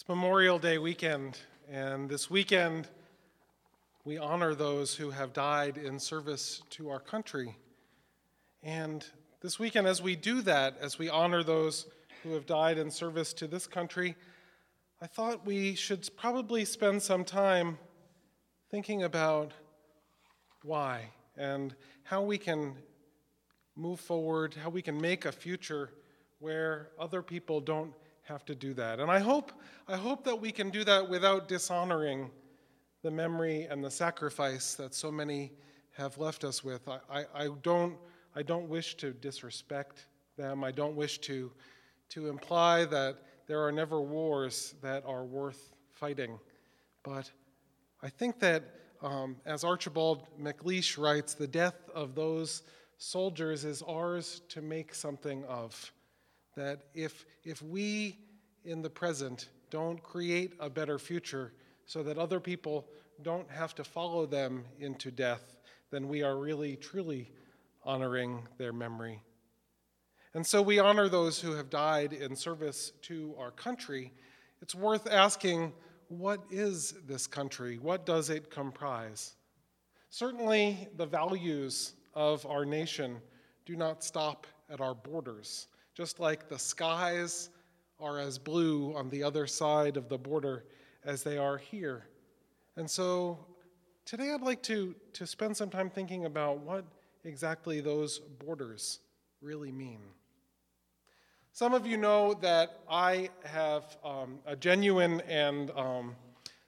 It's Memorial Day weekend, and this weekend we honor those who have died in service to our country. And this weekend, as we do that, as we honor those who have died in service to this country, I thought we should probably spend some time thinking about why and how we can move forward, how we can make a future where other people don't have to do that. And I hope, I hope that we can do that without dishonoring the memory and the sacrifice that so many have left us with. I, I, I, don't, I don't wish to disrespect them. I don't wish to, to imply that there are never wars that are worth fighting. But I think that, um, as Archibald MacLeish writes, the death of those soldiers is ours to make something of that if, if we in the present don't create a better future so that other people don't have to follow them into death, then we are really, truly honoring their memory. And so we honor those who have died in service to our country. It's worth asking what is this country? What does it comprise? Certainly, the values of our nation do not stop at our borders just like the skies are as blue on the other side of the border as they are here. And so today I'd like to, to spend some time thinking about what exactly those borders really mean. Some of you know that I have um, a genuine and um,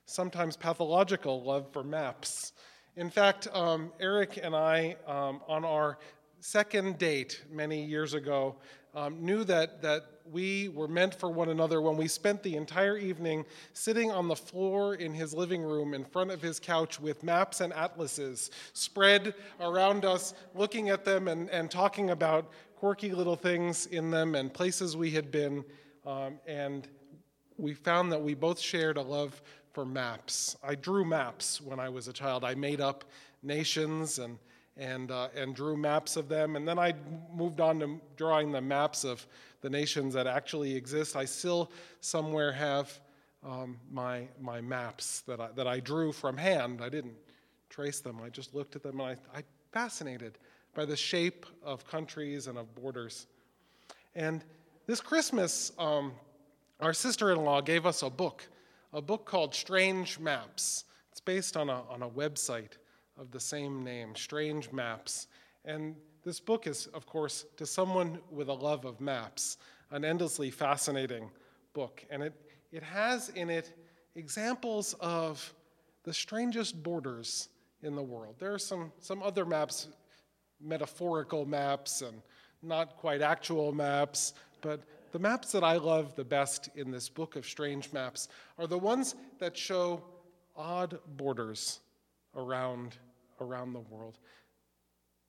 sometimes pathological love for maps. In fact, um, Eric and I, um, on our second date many years ago, um, knew that, that we were meant for one another when we spent the entire evening sitting on the floor in his living room in front of his couch with maps and atlases spread around us, looking at them and, and talking about quirky little things in them and places we had been. Um, and we found that we both shared a love for maps. I drew maps when I was a child. I made up nations and and, uh, and drew maps of them. And then I moved on to drawing the maps of the nations that actually exist. I still somewhere have um, my, my maps that I, that I drew from hand. I didn't trace them, I just looked at them and I, I fascinated by the shape of countries and of borders. And this Christmas, um, our sister in law gave us a book, a book called Strange Maps. It's based on a, on a website of the same name, Strange Maps. And this book is, of course, to someone with a love of maps, an endlessly fascinating book. And it, it has in it examples of the strangest borders in the world. There are some, some other maps, metaphorical maps and not quite actual maps, but the maps that I love the best in this book of strange maps are the ones that show odd borders around, around the world.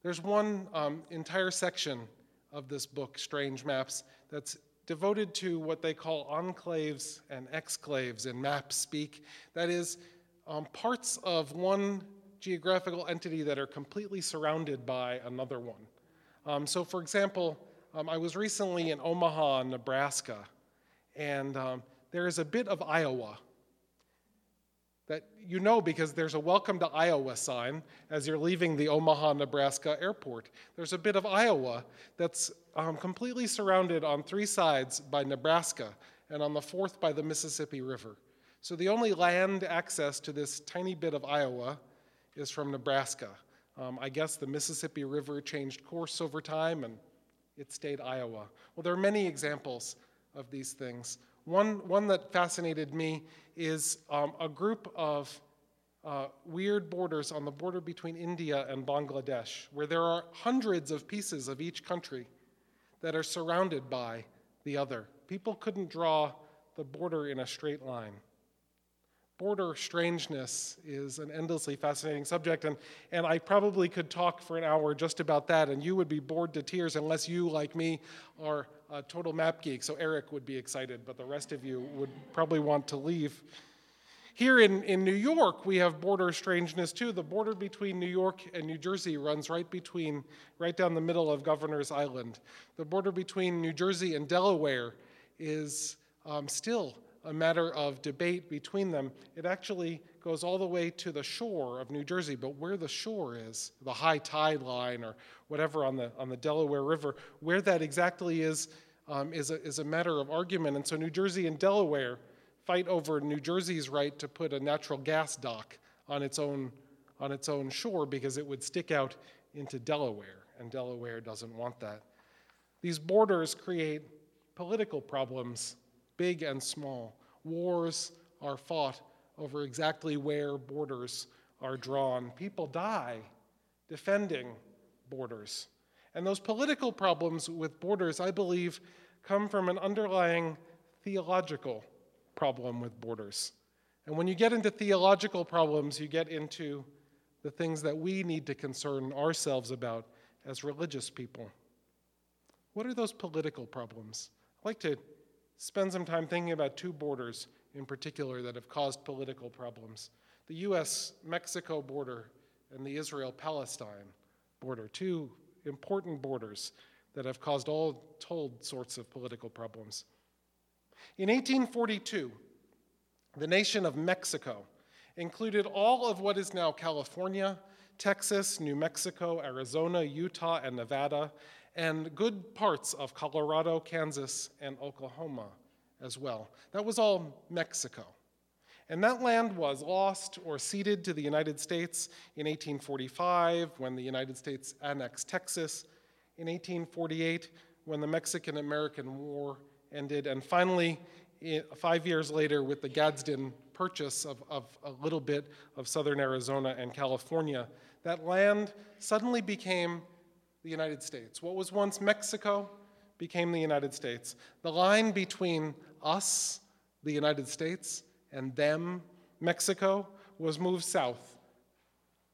There's one um, entire section of this book, Strange Maps, that's devoted to what they call enclaves and exclaves in map speak. That is, um, parts of one geographical entity that are completely surrounded by another one. Um, so, for example, um, I was recently in Omaha, Nebraska, and um, there is a bit of Iowa that you know because there's a welcome to Iowa sign as you're leaving the Omaha, Nebraska airport. There's a bit of Iowa that's um, completely surrounded on three sides by Nebraska and on the fourth by the Mississippi River. So the only land access to this tiny bit of Iowa is from Nebraska. Um, I guess the Mississippi River changed course over time and it stayed Iowa. Well, there are many examples of these things. One, one that fascinated me is um, a group of uh, weird borders on the border between India and Bangladesh, where there are hundreds of pieces of each country that are surrounded by the other. People couldn't draw the border in a straight line. Border strangeness is an endlessly fascinating subject, and, and I probably could talk for an hour just about that, and you would be bored to tears unless you, like me, are a total map geek. So Eric would be excited, but the rest of you would probably want to leave. Here in, in New York, we have border strangeness too. The border between New York and New Jersey runs right between, right down the middle of Governor's Island. The border between New Jersey and Delaware is um, still a matter of debate between them. It actually goes all the way to the shore of New Jersey, but where the shore is, the high tide line or whatever on the, on the Delaware River, where that exactly is, um, is, a, is a matter of argument. And so New Jersey and Delaware fight over New Jersey's right to put a natural gas dock on its own, on its own shore because it would stick out into Delaware, and Delaware doesn't want that. These borders create political problems, big and small. Wars are fought over exactly where borders are drawn. People die defending borders. And those political problems with borders, I believe, come from an underlying theological problem with borders. And when you get into theological problems, you get into the things that we need to concern ourselves about as religious people. What are those political problems? I'd like to spend some time thinking about two borders in particular that have caused political problems the US Mexico border and the Israel Palestine border, two important borders that have caused all told sorts of political problems. In 1842, the nation of Mexico included all of what is now California, Texas, New Mexico, Arizona, Utah, and Nevada, and good parts of Colorado, Kansas, and Oklahoma as well. That was all Mexico. And that land was lost or ceded to the United States in 1845 when the United States annexed Texas, in 1848 when the Mexican American War ended, and finally, eh, five years later, with the Gadsden purchase of, of a little bit of southern Arizona and California, that land suddenly became the United States. What was once Mexico became the United States. The line between us, the United States, and them, Mexico, was moved south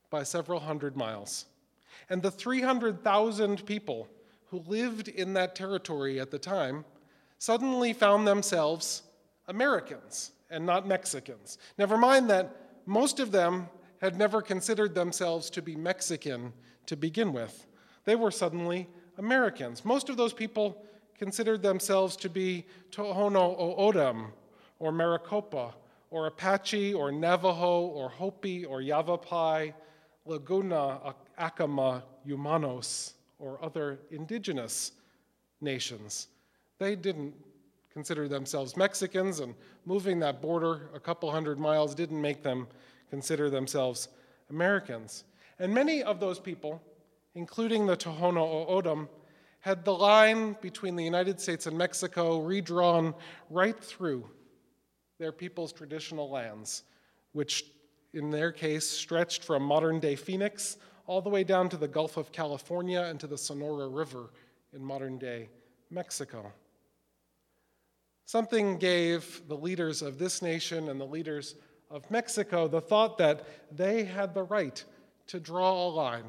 by several hundred miles. And the 300,000 people who lived in that territory at the time suddenly found themselves Americans and not Mexicans. Never mind that most of them had never considered themselves to be Mexican to begin with they were suddenly Americans. Most of those people considered themselves to be Tohono O'odham or Maricopa or Apache or Navajo or Hopi or Yavapai, Laguna, Acoma, Yumanos, or other indigenous nations. They didn't consider themselves Mexicans, and moving that border a couple hundred miles didn't make them consider themselves Americans. And many of those people including the Tohono O'odham, had the line between the United States and Mexico redrawn right through their people's traditional lands, which in their case stretched from modern day Phoenix all the way down to the Gulf of California and to the Sonora River in modern day Mexico. Something gave the leaders of this nation and the leaders of Mexico the thought that they had the right to draw a line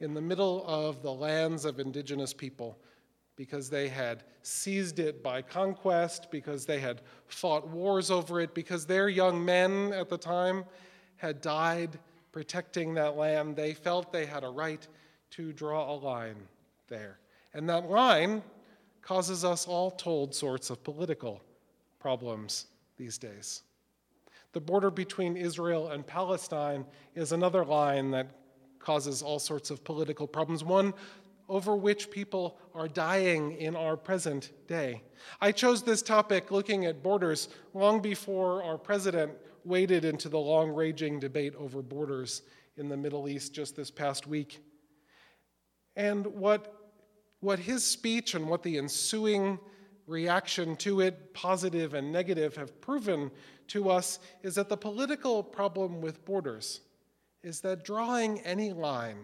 in the middle of the lands of indigenous people because they had seized it by conquest, because they had fought wars over it, because their young men at the time had died protecting that land. They felt they had a right to draw a line there. And that line causes us all told sorts of political problems these days. The border between Israel and Palestine is another line that causes all sorts of political problems, one over which people are dying in our present day. I chose this topic looking at borders long before our president waded into the long raging debate over borders in the Middle East just this past week. And what, what his speech and what the ensuing reaction to it, positive and negative, have proven to us is that the political problem with borders is that drawing any line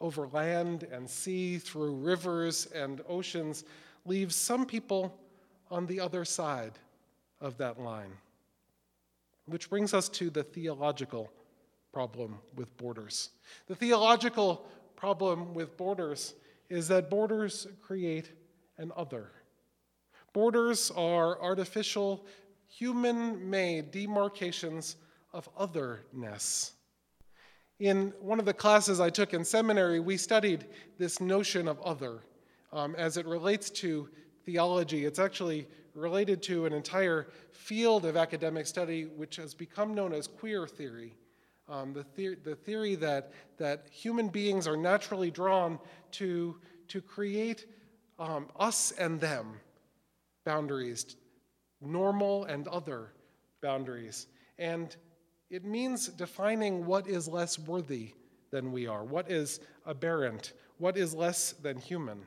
over land and sea, through rivers and oceans, leaves some people on the other side of that line. Which brings us to the theological problem with borders. The theological problem with borders is that borders create an other. Borders are artificial, human made demarcations of otherness. In one of the classes I took in seminary, we studied this notion of other um, as it relates to theology. It's actually related to an entire field of academic study which has become known as queer theory. Um, the, the- the theory that, that human beings are naturally drawn to, to create um, us and them boundaries, normal and other boundaries. And it means defining what is less worthy than we are, what is aberrant, what is less than human.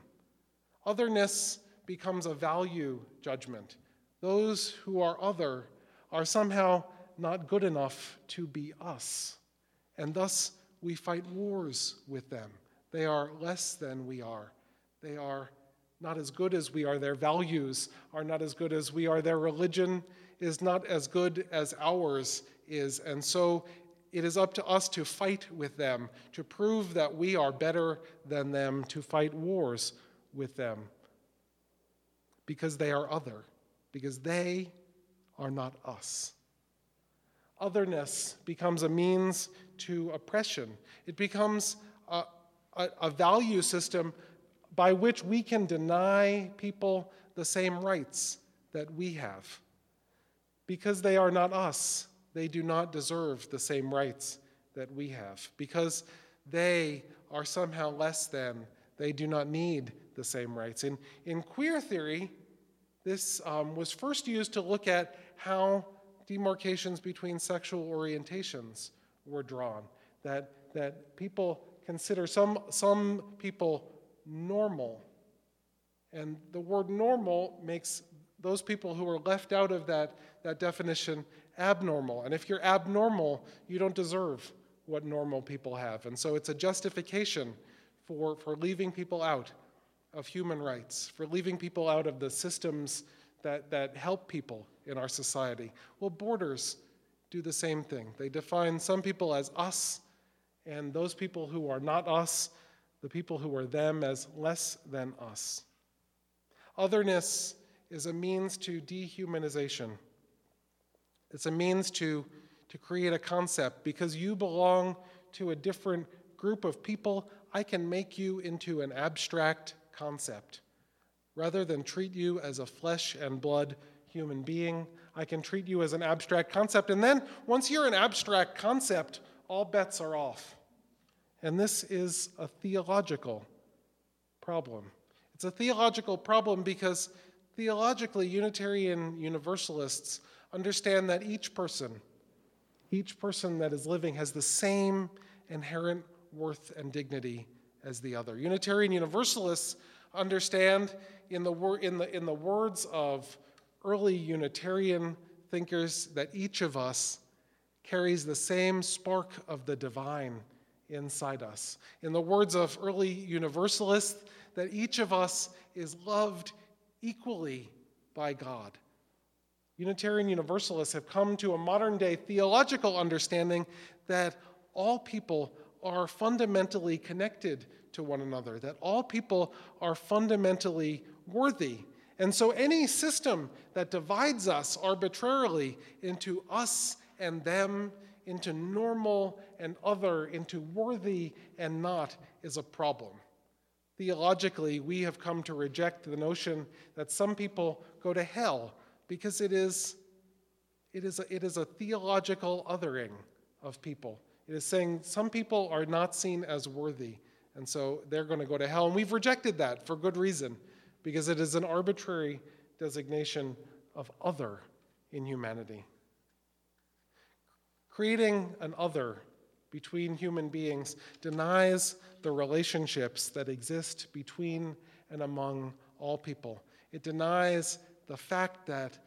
Otherness becomes a value judgment. Those who are other are somehow not good enough to be us, and thus we fight wars with them. They are less than we are. They are not as good as we are. Their values are not as good as we are. Their religion is not as good as ours is. And so it is up to us to fight with them, to prove that we are better than them, to fight wars with them. Because they are other, because they are not us. Otherness becomes a means to oppression, it becomes a, a, a value system by which we can deny people the same rights that we have. Because they are not us, they do not deserve the same rights that we have. Because they are somehow less than, they do not need the same rights. In, in queer theory, this um, was first used to look at how demarcations between sexual orientations were drawn. That, that people consider some, some people normal. And the word normal makes those people who are left out of that, that definition abnormal. And if you're abnormal, you don't deserve what normal people have. And so it's a justification for, for leaving people out of human rights, for leaving people out of the systems that, that help people in our society. Well, borders do the same thing. They define some people as us, and those people who are not us, the people who are them, as less than us. Otherness is a means to dehumanization. It's a means to, to create a concept. Because you belong to a different group of people, I can make you into an abstract concept. Rather than treat you as a flesh and blood human being, I can treat you as an abstract concept. And then, once you're an abstract concept, all bets are off. And this is a theological problem. It's a theological problem because theologically, Unitarian Universalists understand that each person, each person that is living, has the same inherent worth and dignity as the other. Unitarian Universalists understand, in the, wor- in the, in the words of early Unitarian thinkers, that each of us carries the same spark of the divine inside us. In the words of early Universalists, that each of us is loved equally by God. Unitarian Universalists have come to a modern day theological understanding that all people are fundamentally connected to one another, that all people are fundamentally worthy. And so any system that divides us arbitrarily into us and them, into normal and other, into worthy and not, is a problem. Theologically, we have come to reject the notion that some people go to hell because it is, it is, a, it is a theological othering of people. It is saying some people are not seen as worthy, and so they're going to go to hell. And we've rejected that for good reason, because it is an arbitrary designation of other in humanity. Creating an other between human beings denies the relationships that exist between and among all people. It denies the fact that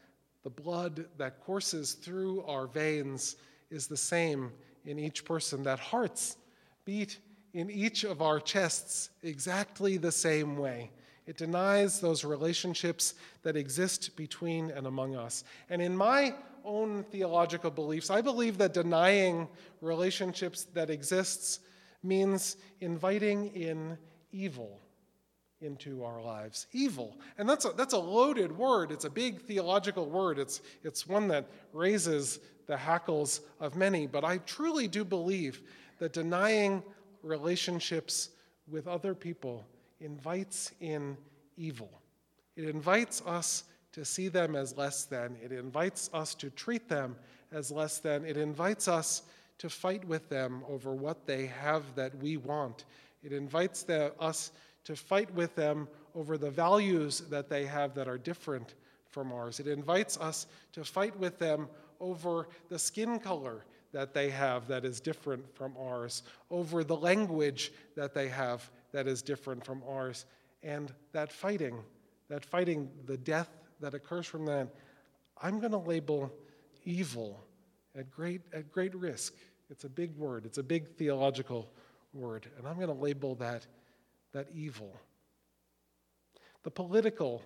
the blood that courses through our veins is the same in each person, that hearts beat in each of our chests exactly the same way. It denies those relationships that exist between and among us. And in my own theological beliefs, I believe that denying relationships that exists means inviting in evil into our lives. Evil. And that's a, that's a loaded word. It's a big theological word. It's, it's one that raises the hackles of many. But I truly do believe that denying relationships with other people invites in evil. It invites us to see them as less than. It invites us to treat them as less than. It invites us to fight with them over what they have that we want. It invites the, us to fight with them over the values that they have that are different from ours. It invites us to fight with them over the skin color that they have that is different from ours, over the language that they have that is different from ours. And that fighting, that fighting, the death that occurs from that, I'm going to label evil at great, at great risk. It's a big word, it's a big theological word, and I'm going to label that, that evil. The political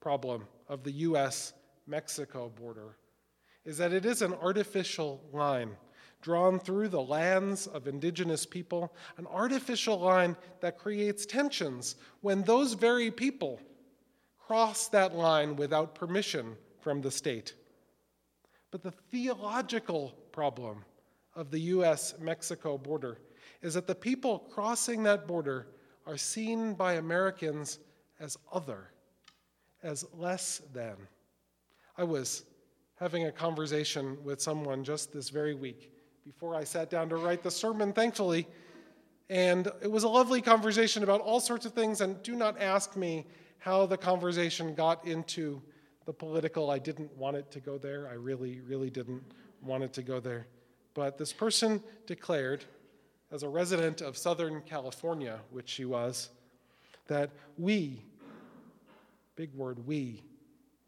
problem of the US Mexico border is that it is an artificial line drawn through the lands of indigenous people, an artificial line that creates tensions when those very people cross that line without permission from the state. But the theological problem of the US Mexico border is that the people crossing that border are seen by Americans as other, as less than. I was having a conversation with someone just this very week before I sat down to write the sermon, thankfully. And it was a lovely conversation about all sorts of things. And do not ask me how the conversation got into the political. I didn't want it to go there. I really, really didn't want it to go there. But this person declared, as a resident of Southern California, which she was, that we, big word, we,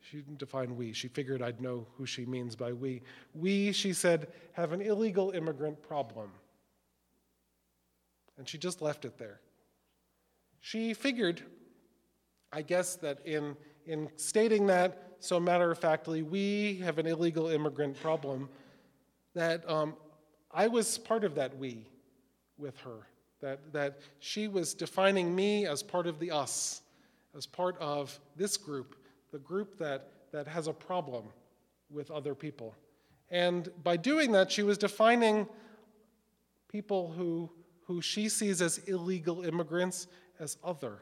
she didn't define we. She figured I'd know who she means by we. We, she said, have an illegal immigrant problem. And she just left it there. She figured, I guess, that in, in stating that so matter of factly, we have an illegal immigrant problem, that um, I was part of that we with her. That, that she was defining me as part of the us, as part of this group, the group that, that has a problem with other people. And by doing that, she was defining people who, who she sees as illegal immigrants as other.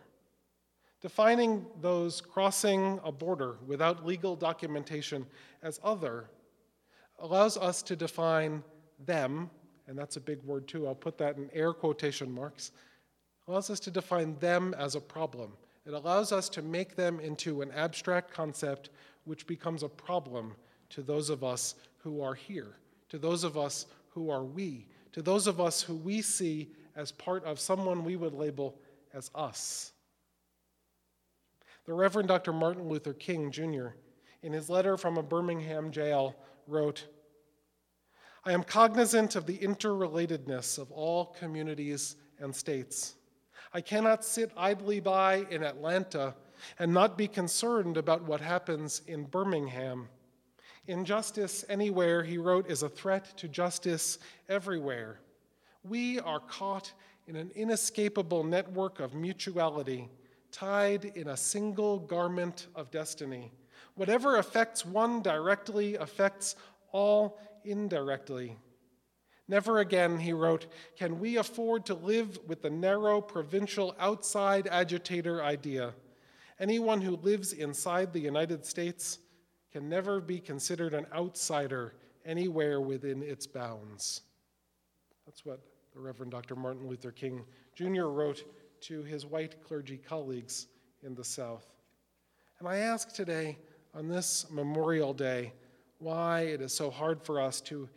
Defining those crossing a border without legal documentation as other allows us to define them, and that's a big word too, I'll put that in air quotation marks, allows us to define them as a problem it allows us to make them into an abstract concept which becomes a problem to those of us who are here, to those of us who are we, to those of us who we see as part of someone we would label as us. The Reverend Dr. Martin Luther King Jr., in his letter from a Birmingham jail, wrote I am cognizant of the interrelatedness of all communities and states. I cannot sit idly by in Atlanta and not be concerned about what happens in Birmingham. Injustice anywhere, he wrote, is a threat to justice everywhere. We are caught in an inescapable network of mutuality, tied in a single garment of destiny. Whatever affects one directly affects all indirectly. Never again, he wrote, can we afford to live with the narrow provincial outside agitator idea. Anyone who lives inside the United States can never be considered an outsider anywhere within its bounds. That's what the Reverend Dr. Martin Luther King Jr. wrote to his white clergy colleagues in the South. And I ask today, on this Memorial Day, why it is so hard for us to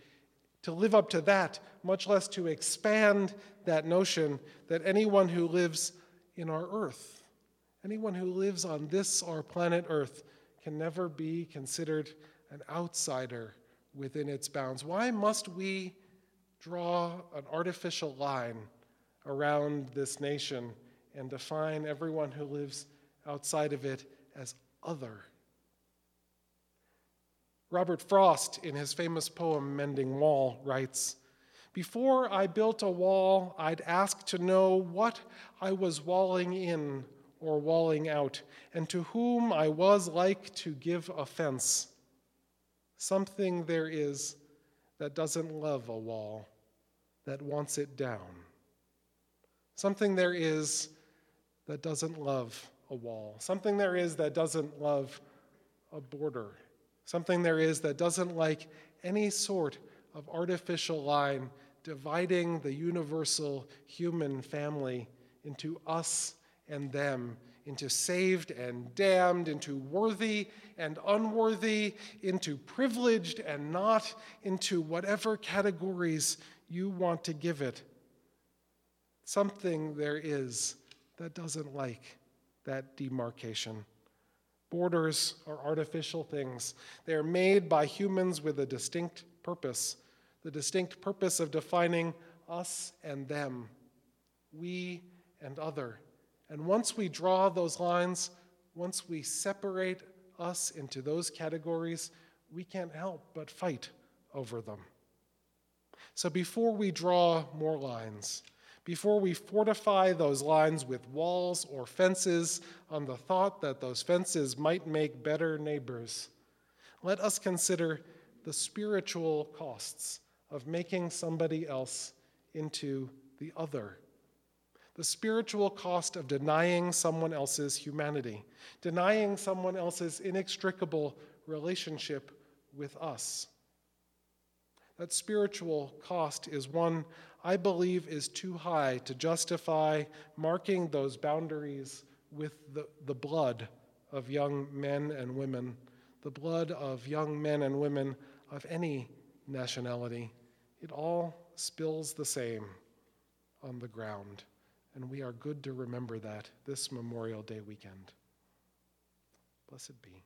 to live up to that, much less to expand that notion that anyone who lives in our earth, anyone who lives on this, our planet Earth, can never be considered an outsider within its bounds. Why must we draw an artificial line around this nation and define everyone who lives outside of it as other? Robert Frost, in his famous poem Mending Wall, writes Before I built a wall, I'd ask to know what I was walling in or walling out, and to whom I was like to give offense. Something there is that doesn't love a wall, that wants it down. Something there is that doesn't love a wall. Something there is that doesn't love a border, something there is that doesn't like any sort of artificial line dividing the universal human family into us and them, into saved and damned, into worthy and unworthy, into privileged and not, into whatever categories you want to give it. Something there is that doesn't like that demarcation. Borders are artificial things. They are made by humans with a distinct purpose the distinct purpose of defining us and them, we and other. And once we draw those lines, once we separate us into those categories, we can't help but fight over them. So before we draw more lines, before we fortify those lines with walls or fences on the thought that those fences might make better neighbors, let us consider the spiritual costs of making somebody else into the other. The spiritual cost of denying someone else's humanity, denying someone else's inextricable relationship with us. That spiritual cost is one I believe is too high to justify marking those boundaries with the, the blood of young men and women, the blood of young men and women of any nationality. It all spills the same on the ground, and we are good to remember that this Memorial Day weekend. Blessed be.